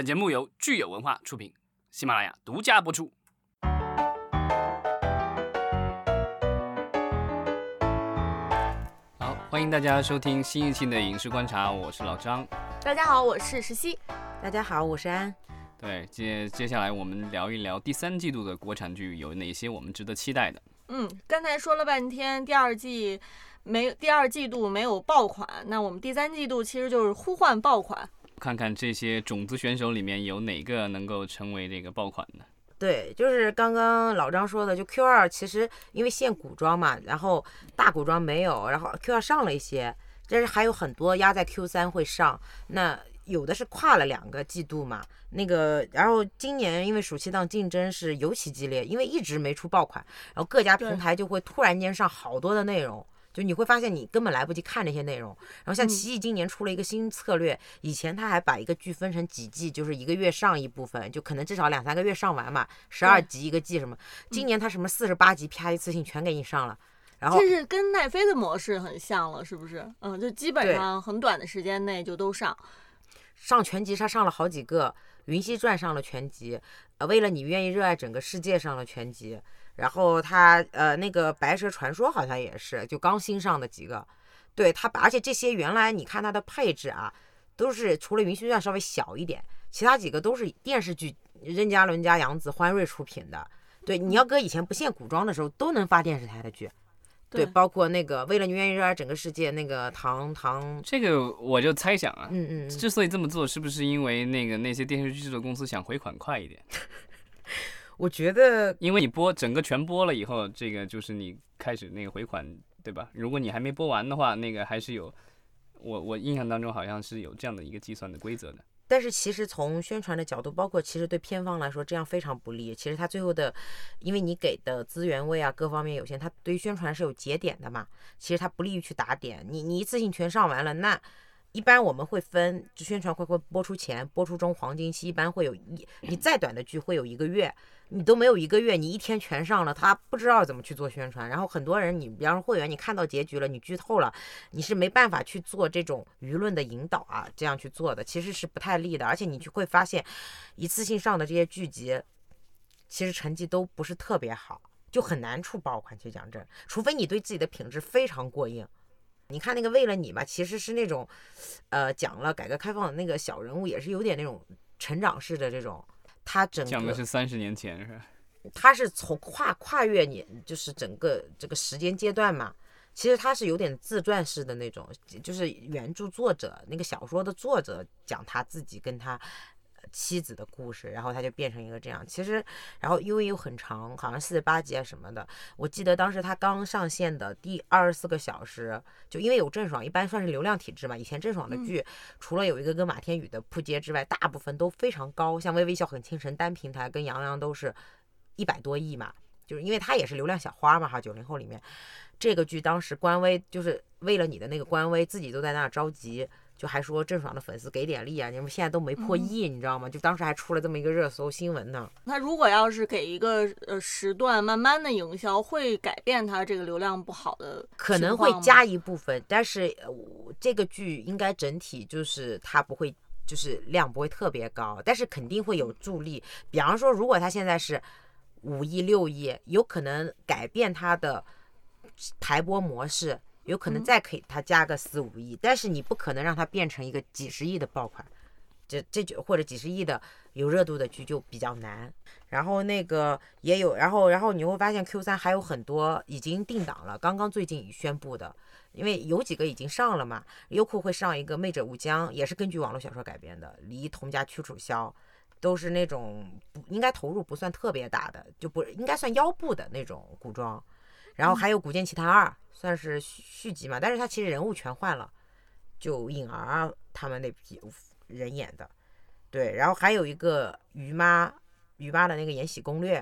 本节目由聚友文化出品，喜马拉雅独家播出。好，欢迎大家收听新一期的影视观察，我是老张。大家好，我是石溪。大家好，我是安。对，接接下来我们聊一聊第三季度的国产剧有哪些我们值得期待的。嗯，刚才说了半天，第二季没第二季度没有爆款，那我们第三季度其实就是呼唤爆款。看看这些种子选手里面有哪个能够成为这个爆款的？对，就是刚刚老张说的，就 Q 二其实因为限古装嘛，然后大古装没有，然后 Q 二上了一些，但是还有很多压在 Q 三会上。那有的是跨了两个季度嘛，那个然后今年因为暑期档竞争是尤其激烈，因为一直没出爆款，然后各家平台就会突然间上好多的内容。就你会发现你根本来不及看那些内容，然后像奇艺今年出了一个新策略，以前他还把一个剧分成几季，就是一个月上一部分，就可能至少两三个月上完嘛，十二集一个季什么。今年他什么四十八集啪一次性全给你上了，然后这是跟奈飞的模式很像了，是不是？嗯，就基本上很短的时间内就都上，上全集他上了好几个，《云溪传》上了全集，呃，为了你愿意热爱整个世界上了全集。然后他呃那个白蛇传说好像也是就刚新上的几个，对他而且这些原来你看它的配置啊，都是除了云虚传稍微小一点，其他几个都是电视剧，任嘉伦加杨紫、欢瑞出品的。对，你要搁以前不限古装的时候都能发电视台的剧，对，包括那个为了你愿意热爱整个世界那个唐唐，这个我就猜想啊，嗯嗯，之所以这么做，是不是因为那个那些电视剧制作公司想回款快一点？我觉得，因为你播整个全播了以后，这个就是你开始那个回款，对吧？如果你还没播完的话，那个还是有，我我印象当中好像是有这样的一个计算的规则的。但是其实从宣传的角度，包括其实对片方来说，这样非常不利。其实他最后的，因为你给的资源位啊各方面有限，他对于宣传是有节点的嘛。其实他不利于去打点。你你一次性全上完了，那。一般我们会分，就宣传会会播出前、播出中黄金期，一般会有一你再短的剧会有一个月，你都没有一个月，你一天全上了，他不知道怎么去做宣传。然后很多人，你比方说会员，你看到结局了，你剧透了，你是没办法去做这种舆论的引导啊，这样去做的其实是不太利的。而且你就会发现，一次性上的这些剧集，其实成绩都不是特别好，就很难出爆款。去讲真，除非你对自己的品质非常过硬。你看那个为了你吧，其实是那种，呃，讲了改革开放的那个小人物，也是有点那种成长式的这种。他整个讲的是三十年前是吧？他是从跨跨越年，就是整个这个时间阶段嘛。其实他是有点自传式的那种，就是原著作者那个小说的作者讲他自己跟他。妻子的故事，然后他就变成一个这样。其实，然后因为又很长，好像四十八集啊什么的。我记得当时他刚上线的第二十四个小时，就因为有郑爽，一般算是流量体制嘛。以前郑爽的剧，除了有一个跟马天宇的扑街之外，大部分都非常高。像《微微笑很倾城》单平台跟杨洋都是一百多亿嘛，就是因为他也是流量小花嘛哈。九零后里面，这个剧当时官微就是为了你的那个官微，自己都在那着急。就还说郑爽的粉丝给点力啊！你们现在都没破亿，你知道吗？就当时还出了这么一个热搜新闻呢。那如果要是给一个呃时段慢慢的营销，会改变他这个流量不好的？可能会加一部分，但是这个剧应该整体就是它不会，就是量不会特别高，但是肯定会有助力。比方说，如果他现在是五亿六亿，有可能改变他的排播模式。有可能再给他加个四五亿，但是你不可能让它变成一个几十亿的爆款，这这就或者几十亿的有热度的剧就比较难。然后那个也有，然后然后你会发现 Q 三还有很多已经定档了，刚刚最近宣布的，因为有几个已经上了嘛。优酷会上一个《媚者无疆》，也是根据网络小说改编的，离童家屈楚萧，都是那种不应该投入不算特别大的，就不应该算腰部的那种古装。然后还有《古剑奇谭二》。算是续集嘛，但是它其实人物全换了，就颖儿他们那批人演的，对，然后还有一个于妈，于妈的那个《延禧攻略》，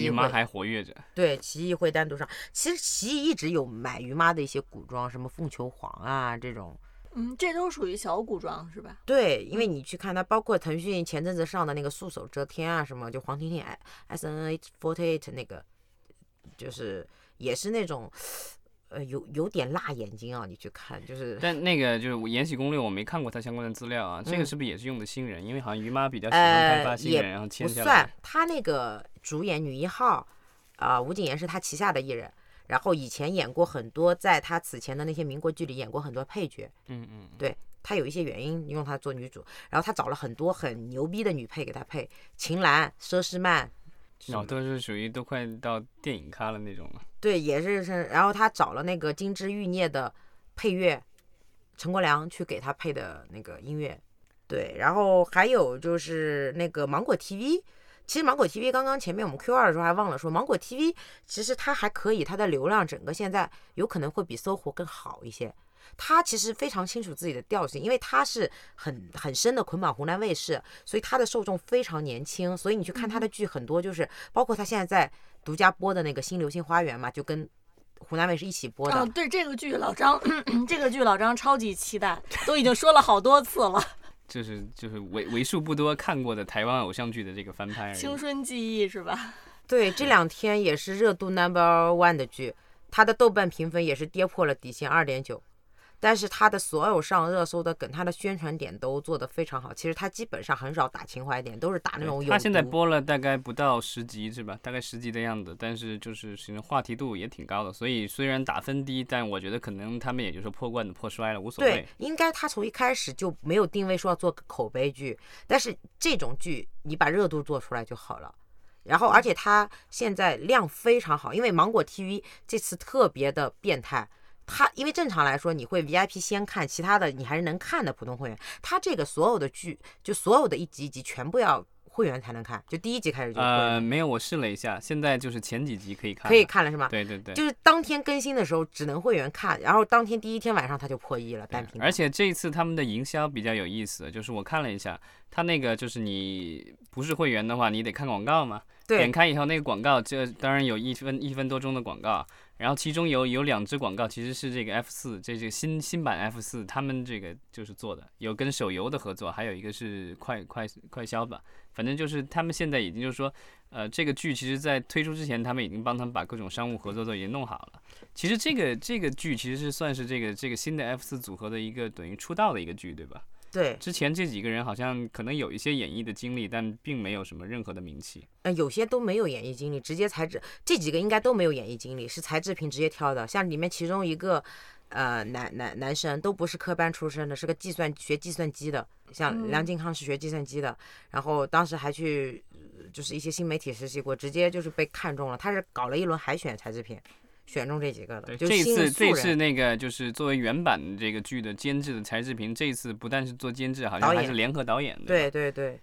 于妈还活跃着，对，奇异会单独上，其实奇异一直有买于妈的一些古装，什么凤求凰啊这种，嗯，这都属于小古装是吧？对，因为你去看它，包括腾讯前阵子上的那个《素手遮天》啊，什么就黄婷婷 S N A forty eight 那个，就是也是那种。呃有有点辣眼睛啊，你去看就是。但那个就是《延禧攻略》，我没看过它相关的资料啊。这个嗯是不是也是用的新人？因为好像于妈比较喜欢开发呃，也新人，然后签不下来算。他那个主演女一号，啊、吴谨言是他旗下的艺人，然后以前演过很多，在他此前的那些民国剧里演过很多配角。嗯嗯，对他有一些原因用她做女主，然后他找了很多很牛逼的女配给她配，秦岚、佘诗曼，什哦，都是属于都快到电影咖了那种了。对，也是是，然后他找了那个《金枝欲孽》的配乐，陈国良去给他配的那个音乐，对，然后还有就是那个芒果 TV。其实芒果 TV 刚刚前面我们 Q 二的时候还忘了说，芒果 TV 其实它还可以，它的流量整个现在有可能会比搜狐更好一些。它其实非常清楚自己的调性，因为他是很很深的捆绑湖南卫视，所以他的受众非常年轻。所以你去看他的剧，很多就是包括他现在在独家播的那个《新流星花园》嘛，就跟湖南卫视一起播的。哦，对这个剧，老张，这个剧老张超级期待，都已经说了好多次了，就是就是为为数不多看过的台湾偶像剧的这个翻拍而已。青春记忆是吧？对，这两天也是热度 number one 的剧，它的豆瓣评分也是跌破了底线二点九。但是他的所有上热搜的梗，他的宣传点都做得非常好。其实他基本上很少打情怀点，都是打那种有他现在播了大概不到十集是吧？大概十集的样子，但是就是其实话题度也挺高的，所以虽然打分低，但我觉得可能他们也就是破罐子破摔了，无所对谓。，应该他从一开始就没有定位说要做口碑剧，但是这种剧你把热度做出来就好了。然后，而且它现在量非常好，因为芒果 TV 这次特别的变态。它因为正常来说你会 VIP 先看，其他的你还是能看的普通会员。它这个所有的剧，就所有的一集一集全部要会员才能看，就第一集开始就呃，没有，我试了一下，现在就是前几集可以看，可以。看了是吗？对对对。就是当天更新的时候只能会员看，然后当天第一天晚上它就破亿了单对屏。而且这一次他们的营销比较有意思，就是我看了一下，他那个就是你不是会员的话，你得看广告嘛。点开以后，那个广告，这当然有一分一分多钟的广告，然后其中有有两支广告其实是这个 F 四，这这个新新版 F 四，他们这个就是做的，有跟手游的合作，还有一个是快快快消吧，反正就是他们现在已经就是说，呃，这个剧其实在推出之前，他们已经帮他们把各种商务合作都已经弄好了。其实这个这个剧其实是算是这个这个新的 F 四组合的一个等于出道的一个剧，对吧？对，之前这几个人好像可能有一些演艺的经历，但并没有什么任何的名气。呃，有些都没有演艺经历，直接才智，这几个应该都没有演艺经历，是才智平直接挑的。像里面其中一个，呃，男男男生都不是科班出身的，是个计算学计算机的，像梁靖康是学计算机的，然后当时还去呃就是一些新媒体实习过，直接就是被看中了。他是搞了一轮海选才智评，选中这几个的，这次这次。那个就是作为原版这个剧的监制的柴智屏，这一次不但是做监制，好像还是联合导演的。对对对，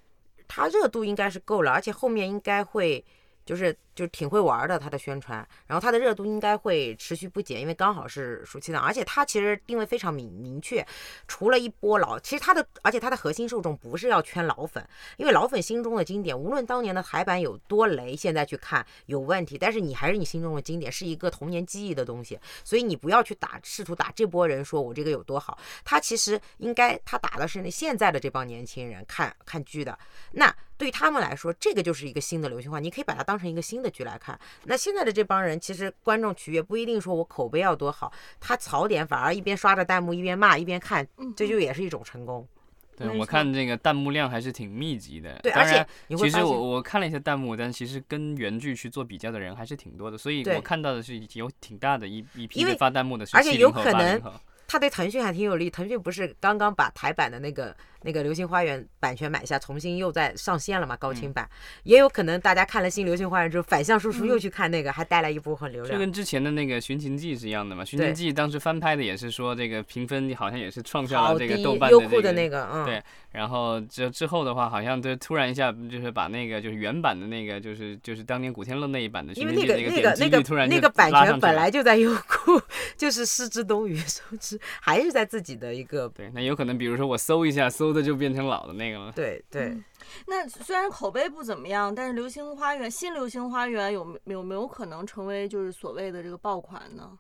他热度应该是够了，而且后面应该会就是就挺会玩的，他的宣传，然后他的热度应该会持续不减，因为刚好是暑期档，而且他其实定位非常明明确，除了一波老，其实他的而且他的核心受众不是要圈老粉，因为老粉心中的经典，无论当年的台版有多雷，现在去看有问题，但是你还是你心中的经典，是一个童年记忆的东西，所以你不要去打试图打这波人，说我这个有多好，他其实应该他打的是那现在的这帮年轻人看看剧的，那对他们来说，这个就是一个新的流行化，你可以把它当成一个新的剧来看。那现在的这帮人，其实观众取悦不一定说我口碑要多好，他槽点反而一边刷着弹幕一边骂一边看，这就也是一种成功。对我看这个弹幕量还是挺密集的。对，当然而且其实我，我看了一下弹幕，但其实跟原剧去做比较的人还是挺多的，所以我看到的是有挺大的一一批因为发弹幕的是而且有可能他对腾讯还挺有利。腾讯不是刚刚把台版的那个那个《流星花园》版权买下，重新又在上线了嘛？高嗯清版、也有可能大家看了新《流星花园》之后，反向输出又去看那个，还带来一部很流量。就跟之前的那个《寻秦记》是一样的嘛？《寻秦记》当时翻拍的也是说这个评分好像也是创下了这个豆瓣优酷的这个的那个，嗯，对然后之之后的话，好像就突然一下就是把那个就是原版的那个就是就是当年古天乐那一版的《因寻秦记》为那个那个那个突然那个版权本来就在优酷，就是失之东隅，收之还是在自己的一个对，那有可能比如说我搜一下，搜的就变成老的那个了。对对。嗯那虽然口碑不怎么样，但是《流星花园》新《流星花园》有没有没有可能成为就是所谓的这个爆款呢？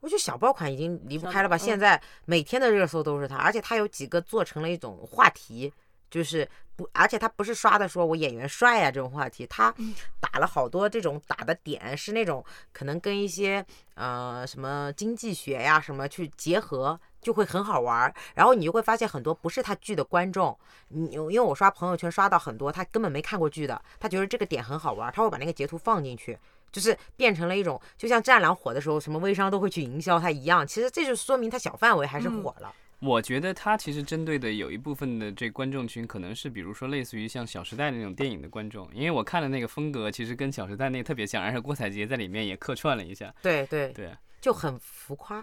我觉得小爆款已经离不开了吧？嗯现在每天的热搜都是它，而且它有几个做成了一种话题，就是不，而且它不是刷的说我演员帅呀、这种话题，它打了好多这种打的点是那种可能跟一些呃什么经济学呀什么去结合。就会很好玩儿，然后你就会发现很多不是他剧的观众，你因为我刷朋友圈刷到很多他根本没看过剧的，他觉得这个点很好玩儿，他会把那个截图放进去，就是变成了一种就像《战狼》火的时候，什么微商都会去营销它一样，其实这就说明它小范围还是火了。我觉得他其实针对的有一部分的这观众群，可能是比如说类似于像《小时代》那种电影的观众，因为我看的那个风格其实跟《小时代》那特别像，而且郭采洁在里面也客串了一下。对对，对啊就很浮夸。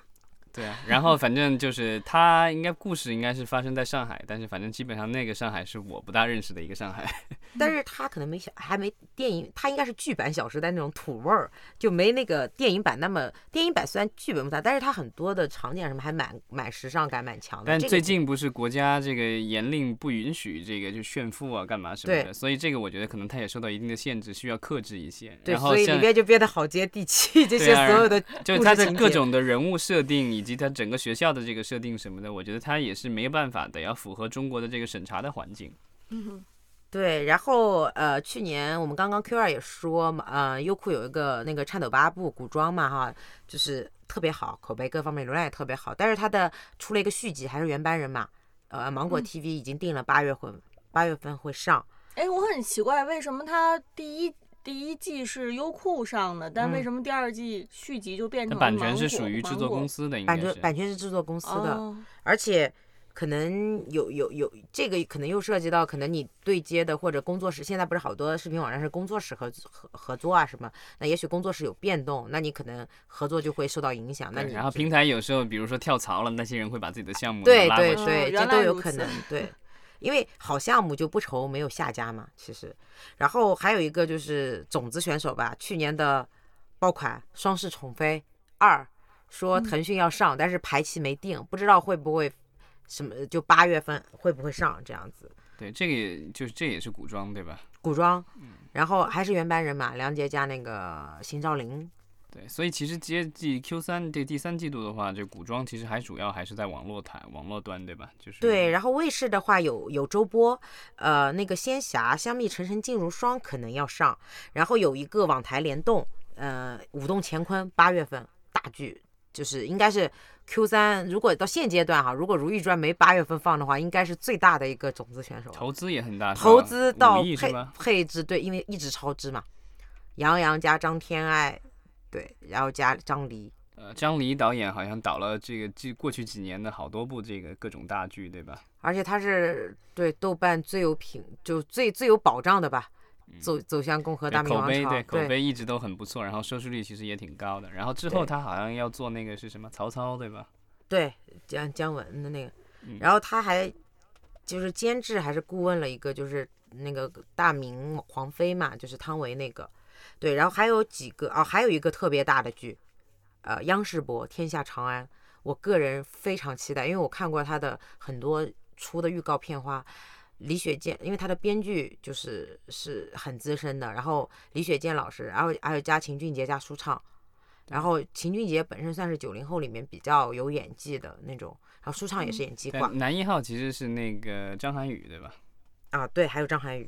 对啊，然后反正就是他应该故事应该是发生在上海，但是反正基本上那个上海是我不大认识的一个上海。但是他可能没小，还没电影，他应该是剧版《小时代》那种土味儿，就没那个电影版那么。电影版虽然剧本不大，但是他很多的场景什么还蛮蛮时尚感蛮强的。但最近不是国家这个严令不允许这个就炫富啊，干嘛什么的，所以这个我觉得可能他也受到一定的限制，需要克制一些。对，然后像所以里面就变得好接地气，这些所有的就是他的各种的人物设定，以及它整个学校的这个设定什么的，我觉得它也是没有办法的，要符合中国的这个审查的环境。嗯对，然后呃，去年我们刚刚 Q 二也说嘛，呃，优酷有一个那个颤抖八部古装嘛哈，就是特别好，口碑各方面流量也特别好，但是它的出了一个续集，还是原班人马，呃，芒果嗯 TV 已经定了八月份，八月份会上。哎，我很奇怪，为什么它第一第一季是优酷上的，但为嗯什么第二季续集就变它成了版权是属于制作公司司的，应版权该是。版权是制作公司的，哦而且可能有有有这个可能又涉及到可能你对接的或者工作室，现在不是好多视频网站是工作室合合合作啊什么，那也许工作室有变动，那你可能合作就会受到影响。那你然后平台有时候，比如说跳槽了，那些人会把自己的项目对。对对，这都有可能对。因为好项目就不愁没有下家嘛，其实，然后还有一个就是种子选手吧，去年的爆款《双世宠妃二》，说嗯腾讯要上，但是排期没定，不知道会不会什么就八月份会不会上这样子。对，这个也就是这也是古装，对吧？古装，然后还是原班人马，梁洁加那个邢昭林，对，所以其实接季 Q 三这第三季度的话，这古装其实还主要还是在网络台、网络端，对吧？就是对，然后卫视的话有有周播，呃，那个仙侠、香蜜沉沉烬如霜可能要上，然后有一个网台联动，呃，舞动乾坤八月份大剧，就是应该是 Q 三，如果到现阶段哈，如果《如懿传》没八月份放的话，应该是最大的一个种子选手，投资也很大，投资到配？配置，对，因为一直超支嘛，杨洋加张天爱，对，然后加张黎。呃，张黎导演好像导了这个几过去几年的好多部这个各种大剧，对吧？而且他是对豆瓣最有品，就最最有保障的吧，走走向共和大明王朝，口碑对口碑一直都很不错，然后收视率其实也挺高的。然后之后他好像要做那个是什么曹操，对吧？对姜姜文的那个嗯，然后他还就是监制还是顾问了一个，就是那个大明皇妃嘛，就是汤唯那个，对，然后还有几个啊，还有一个特别大的剧，呃，央视播《天下长安》，我个人非常期待，因为我看过他的很多出的预告片花。李雪健，因为他的编剧就是是很资深的，然后李雪健老师，然后还有加秦俊杰加舒畅，然后秦俊杰本身算是九零后里面比较有演技的那种，然后舒畅也是演技挂、男一号其实是那个张涵予，对吧？啊，对，还有张涵予，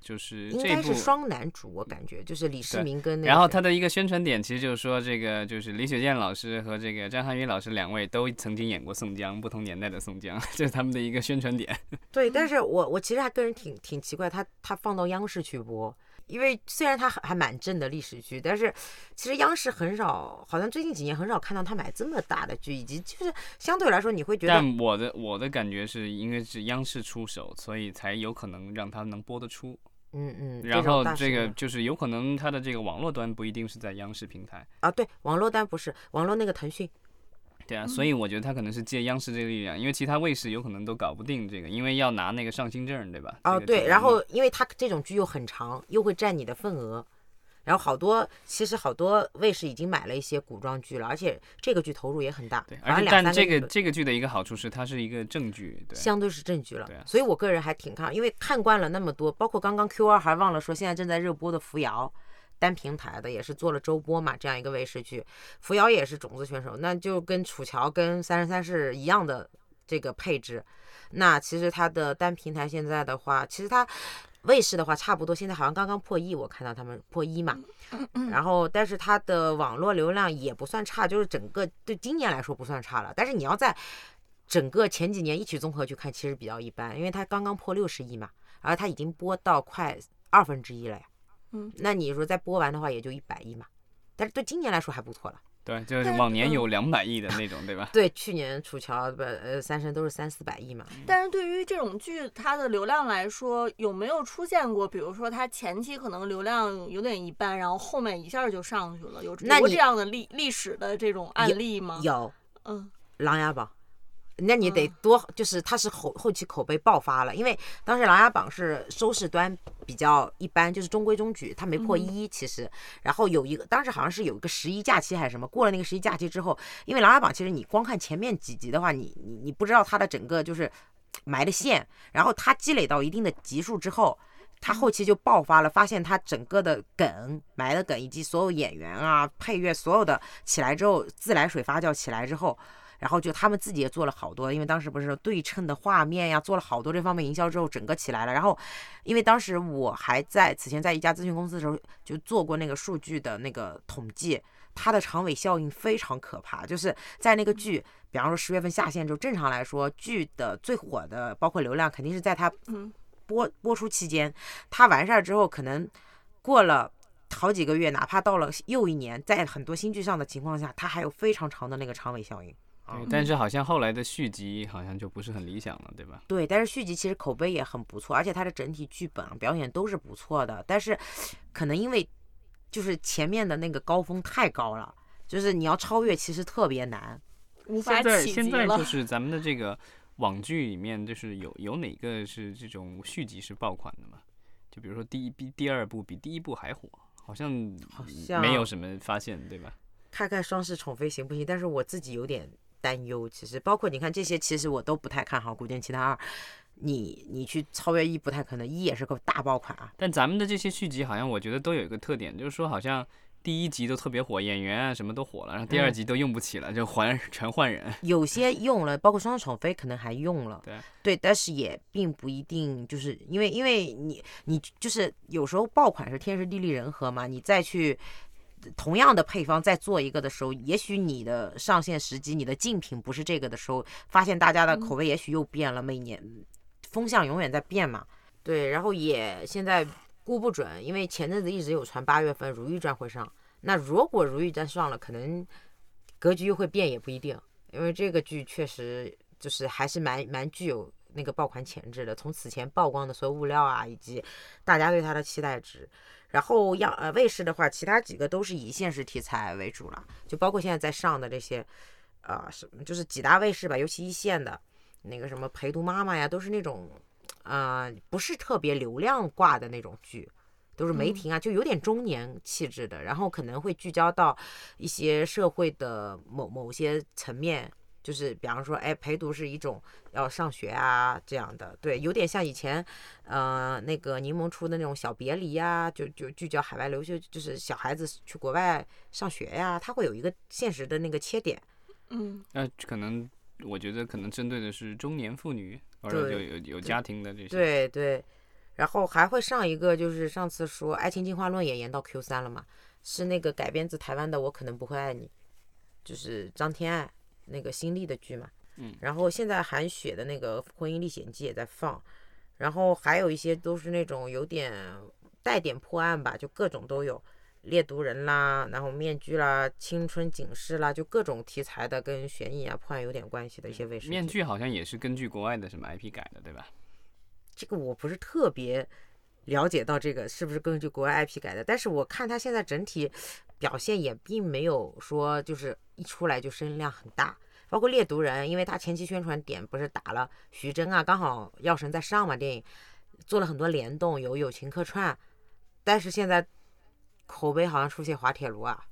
就是应该是双男主，我感觉就是李世民跟那个然后他的一个宣传点，其实就是说，这个就是李雪健老师和这个张涵予老师两位都曾经演过宋江，不同年代的宋江，这是他们的一个宣传点。对，但是我我其实还个人挺挺奇怪，他他放到央视去播，因为虽然他还还蛮正的历史剧，但是其实央视很少，好像最近几年很少看到他买这么大的剧，以及就是相对来说你会觉得但我的我的感觉是因为是央视出手，所以才有可能让他能播得出。嗯嗯，然后这个就是有可能它的这个网络端不一定是在央视平台，啊，对，网络端不是网络那个腾讯，对啊，所以我觉得他可能是借央视这个力量，因为其他卫视有可能都搞不定这个，因为要拿那个上新证，对吧？哦，这个对，然后因为它这种剧又很长，又会占你的份额，然后好多其实好多卫视已经买了一些古装剧了，而且这个剧投入也很大，对，而且但这个这个剧的一个好处是它是一个正剧，对，相对是正剧了对啊，所以我个人还挺看，因为看惯了那么多，包括刚刚 Q 二还忘了说，现在正在热播的《扶摇》。单平台的也是做了周播嘛，这样一个卫视剧，扶摇也是种子选手，那就跟楚乔跟三十三是一样的这个配置。那其实它的单平台现在的话，其实它卫视的话差不多，现在好像刚刚破亿，我看到他们破亿嘛。然后，但是它的网络流量也不算差，就是整个对今年来说不算差了。但是你要在整个前几年一起综合去看，其实比较一般，因为它刚刚破六十亿嘛，然后它已经播到快二分之一了呀。嗯，那你说再播完的话，也就一百亿嘛。但是对今年来说还不错了。对，就是往年嗯有两百亿的那种，对吧？对，去年楚乔不呃三生都是三四百亿嘛。但是对于这种剧，它的流量来说，有没有出现过？比如说，它前期可能流量有点一般，然后后面一下就上去了，有那你有过这样的历历史的这种案例吗？有嗯《琅琊榜》，那你得嗯多，就是它是后后期口碑爆发了，因为当时《琅琊榜》是收视端比较一般，就是中规中矩，它没破嗯一其实。然后有一个当时好像是有一个十一假期还是什么，过了那个十一假期之后，因为《琅琊榜》其实你光看前面几集的话，你你你不知道它的整个就是埋的线，然后它积累到一定的集数之后。它后期就爆发了，发现它整个的梗埋的梗以及所有演员啊、配乐所有的起来之后，自来水发酵起来之后，然后就他们自己也做了好多，因为当时不是对称的画面呀，做了好多这方面营销之后，整个起来了。然后，因为当时我还在此前在一家咨询公司的时候，就做过那个数据的那个统计，它的长尾效应非常可怕，就是在那个剧，比方说十月份下线之后，正常来说剧的最火的包括流量肯定是在它嗯播播出期间，它完事儿之后，可能过了好几个月，哪怕到了又一年，在很多新剧上的情况下，它还有非常长的那个长尾效应。对，但是好像后来的续集好像就不是很理想了，对吧？对，但是续集其实口碑也很不错，而且它的整体剧本啊表演都是不错的。但是可能因为就是前面的那个高峰太高了，就是你要超越其实特别难。无法现在企及了现在就。是咱们的这个网剧里面，就是有有哪个是这种续集是爆款的吗？就比如说第一比第二部比第一部还火，好像好像没有什么发现，对吧？看看双世宠妃行不行？但是我自己有点担忧。其实包括你看这些，其实我都不太看好《古剑奇谭二》。你你去超越一不太可能，一也是个大爆款啊。但咱们的这些续集好像我觉得都有一个特点，就是说好像第一集都特别火，演员啊什么都火了，然后第二嗯集都用不起了，就还 全换人。有些用了，包括双世宠妃可能还用了，对对但是也并不一定，就是因为因为你你就是有时候爆款是天时地利人和嘛，你再去同样的配方再做一个的时候，也许你的上线时机、你的竞品不是这个的时候，发现大家的口味也许又变了，每年风向永远在变嘛。对，然后也现在估不准，因为前阵子一直有传八月份《如懿传》会上，那如果《如懿传》上了，可能格局又会变，也不一定，因为这个剧确实就是还是蛮蛮具有那个爆款潜质的。从此前曝光的所有物料啊，以及大家对它的期待值，然后央呃卫视的话，其他几个都是以现实题材为主了，就包括现在在上的这些，呃，什么就是几大卫视吧，尤其一线的那个什么陪读妈妈呀，都是那种，呃，不是特别流量挂的那种剧。都是梅嗯婷啊，就有点中年气质的，然后可能会聚焦到一些社会的某某些层面，就是比方说，哎，陪读是一种要上学啊这样的，对，有点像以前，呃，那个柠檬出的那种小别离呀、就就聚焦海外留学，就是小孩子去国外上学呀、他会有一个现实的那个切点。嗯那可能我觉得可能针对的是中年妇女，或者有有有家庭的这些。对对，然后还会上一个，就是上次说《爱情进化论》也延到 Q 三了嘛，是那个改编自台湾的《我可能不会爱你》，就是张天爱那个新丽的剧嘛。嗯。然后现在韩雪的那个《婚姻历险记》也在放，然后还有一些都是那种有点带点破案吧，就各种都有。猎毒人啦，然后面具啦，青春警示啦，就各种题材的跟悬疑啊、破案有点关系的一些卫视剧。面具好像也是根据国外的什么 IP 改的，对吧？这个我不是特别了解到这个是不是根据国外 IP 改的，但是我看它现在整体表现也并没有说就是一出来就声音量很大，包括猎毒人，因为他前期宣传点不是打了徐峥啊，刚好药神在上嘛，电影做了很多联动，有友情客串，但是现在口碑好像出现滑铁卢啊，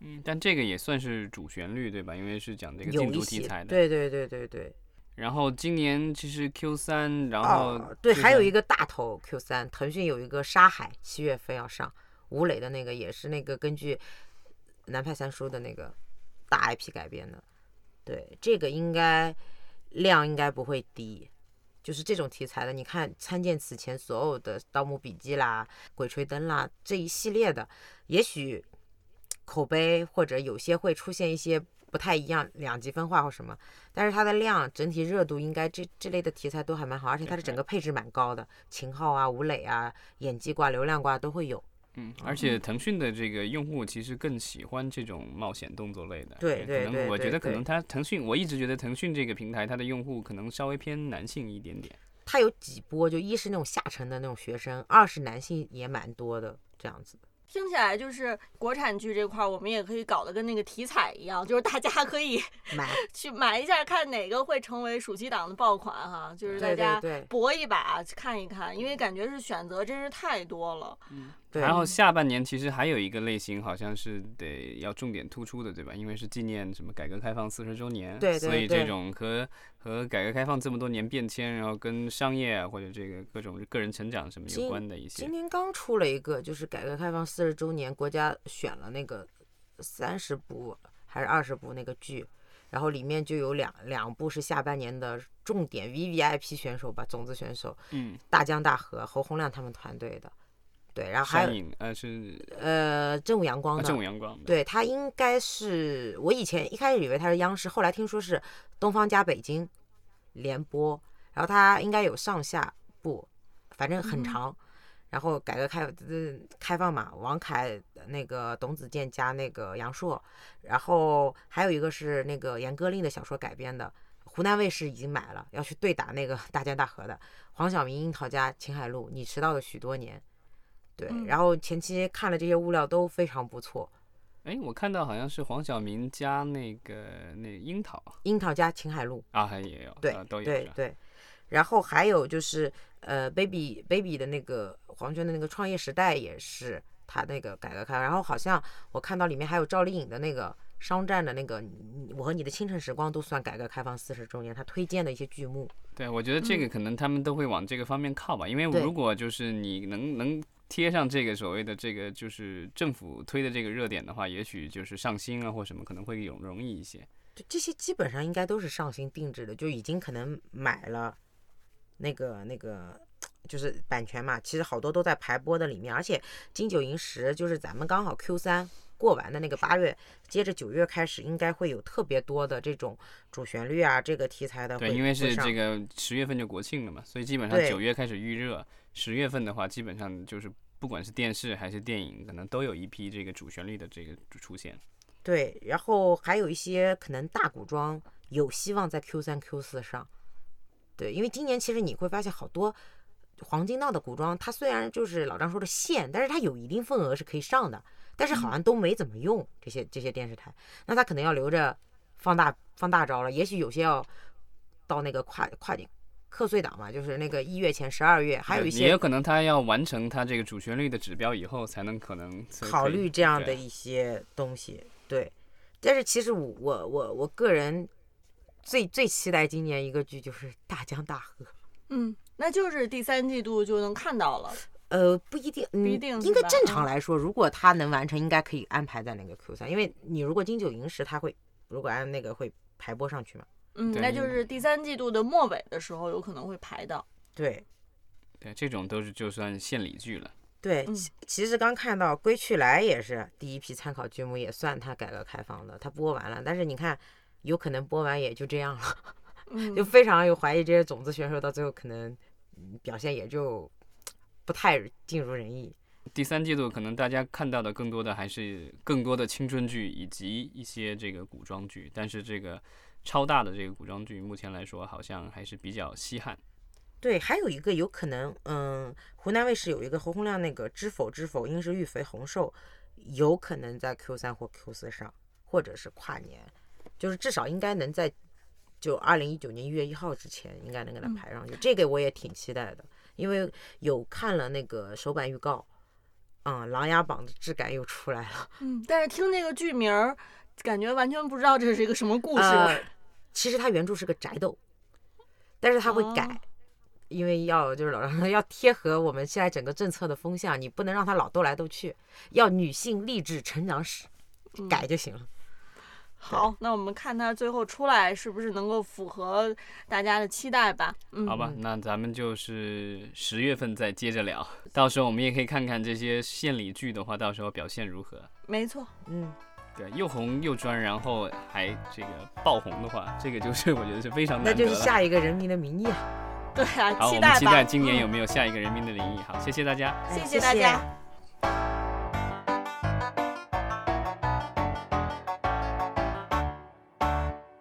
嗯，但这个也算是主旋律，对吧？因为是讲这个禁毒题材的。。对对对对对，然后今年其实 Q 三，然后哦，对，还有一个大头 Q 三，腾讯有一个《沙海》，七月份要上，吴磊的那个也是那个根据南派三叔的那个大 IP 改编的。对，这个应该量应该不会低。就是这种题材的，你看参见此前所有的《盗墓笔记》啦、《鬼吹灯》啦这一系列的，也许口碑或者有些会出现一些不太一样、两极分化或什么，但是它的量整体热度应该这这类的题材都还蛮好，而且它的整个配置蛮高的，秦昊啊、吴磊啊、演技挂、流量挂都会有。嗯，而且腾讯的这个用户其实更喜欢这种冒险动作类的。对对可能我觉得可能它腾讯，我一直觉得腾讯这个平台它的用户可能稍微偏男性一点点。它有几波，就一是那种下沉的那种学生，二是男性也蛮多的这样子。听起来就是国产剧这块儿，我们也可以搞得跟那个题材一样，就是大家可以买，去买一下，看哪个会成为暑期档的爆款哈，就是大家对搏一把看一看，因为感觉是选择真是太多了。对。然后下半年其实还有一个类型，好像是得要重点突出的，对吧？因为是纪念什么改革开放四十周年，对对所以这种和和改革开放这么多年变迁，然后跟商业啊或者这个各种个人成长什么有关的一些今，年刚出了一个，就是改革开放四十周年，国家选了那个三十部还是二十部那个剧，然后里面就有两两部是下半年的重点 V V I P 选手吧，种子选手嗯，大江大河、侯洪亮他们团队的，对，然后还有呃是呃正午阳光啊的，正午阳光，对他应该是我以前一开始以为他是央视，后来听说是东方加北京联播，然后他应该有上下部，反正很长。然后改革开呃开放嘛，王凯那个董子健加那个杨烁，然后还有一个是那个严歌苓的小说改编的，湖南卫视已经买了，要去对打那个 大江大河的黄晓明樱桃加秦海璐，你迟到了许多年。对，嗯。然后前期看了这些物料都非常不错，哎，我看到好像是黄晓明加那个那樱桃樱桃加秦海璐，啊，还也有，对呃都有对对，然后还有就是呃，baby baby 的那个黄轩的那个创业时代也是他那个改革开放，然后好像我看到里面还有赵丽颖的那个商战的那个我和你的清晨时光都算改革开放四十周年，他推荐的一些剧目，对，我觉得这个可能他们都会往这个方面靠吧，因为如果就是你能能贴上这个所谓的这个就是政府推的这个热点的话，也许就是上新啊或什么可能会容容易一些。就这些基本上应该都是上新定制的，就已经可能买了那个那个。就是版权嘛，其实好多都在排播的里面，而且金九银十就是咱们刚好 Q 三过完的那个八月，接着九月开始，应该会有特别多的这种主旋律啊，这个题材的。对，因为是这个十月份就国庆了嘛，所以基本上九月开始预热，十月份的话基本上就是不管是电视还是电影，可能都有一批这个主旋律的这个出现。对，然后还有一些可能大古装有希望在 Q 三、Q 四上。对，因为今年其实你会发现好多黄金档的古装，它虽然就是老张说的线，但是它有一定份额是可以上的，但是好像都没怎么用这些这些电视台，那它可能要留着放大放大招了。也许有些要到那个跨跨年课岁档嘛，就是那个一月前十二月，还有一些也有可能他要完成他这个主旋律的指标以后，才能可能才考虑这样的一些东西，对。但是其实我我我我个人最最期待今年一个剧就是《大江大河》。嗯，那就是第三季度就能看到了。呃，不一定，不，一定应该正常嗯来说，如果他能完成，应该可以安排在那个 Q 三，因为你如果金九银十，他会如果按那个会排播上去嘛。嗯，那就是第三季度的末尾的时候有可能会排到。对对这种都是就算献礼剧了。对，嗯其其实刚看到《归去来》也是第一批参考剧目，也算它改革开放的，它播完了，但是你看，有可能播完也就这样了。嗯，就非常有怀疑这些种子选手到最后可能嗯表现也就不太尽如人意。第三季度可能大家看到的更多的还是更多的青春剧以及一些这个古装剧，但是这个超大的这个古装剧目前来说好像还是比较稀罕。对，还有一个有可能，嗯，湖南卫视有一个侯洪亮那个《知否知否，应是玉肥红瘦》，有可能在 Q 三或 Q 四上，或者是跨年，就是至少应该能在就二零一九年一月一号之前，应该能给它嗯排上去。这个我也挺期待的，因为有看了那个首版预告，嗯，《琅琊榜》的质感又出来了。嗯，但是听那个剧名儿，感觉完全不知道这是一个什么故事。呃，其实它原著是个宅斗，但是它会改，哦因为要就是老张说 要贴合我们现在整个政策的风向，你不能让它老斗来斗去，要女性励志成长史，嗯改就行了。好，那我们看它最后出来是不是能够符合大家的期待吧。嗯，好吧，那咱们就是十月份再接着聊，到时候我们也可以看看这些献礼剧的话，到时候表现如何。没错，嗯，对，又红又专，然后还这个爆红的话，这个就是 我觉得是非常难得的。那就是下一个人民的名义啊。对啊，好，我们期待。期待今年有嗯没有下一个人民的名义。好，谢谢大家。谢哎谢大家。